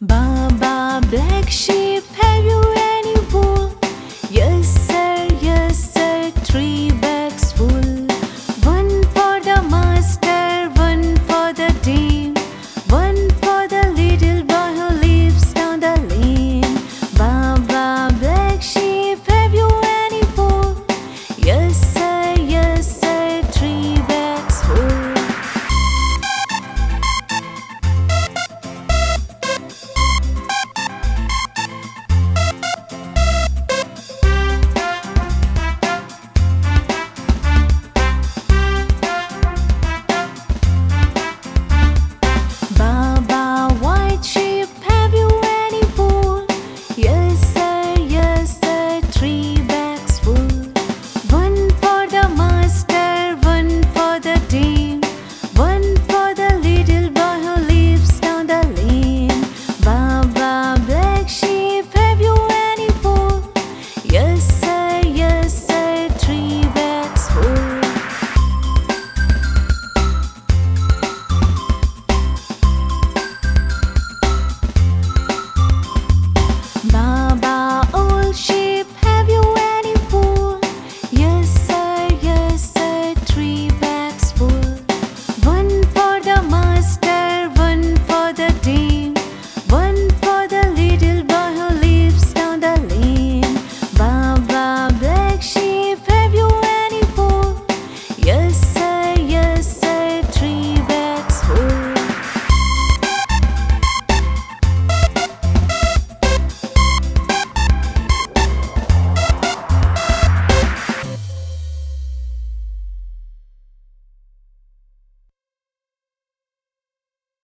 Baba Black Sheep.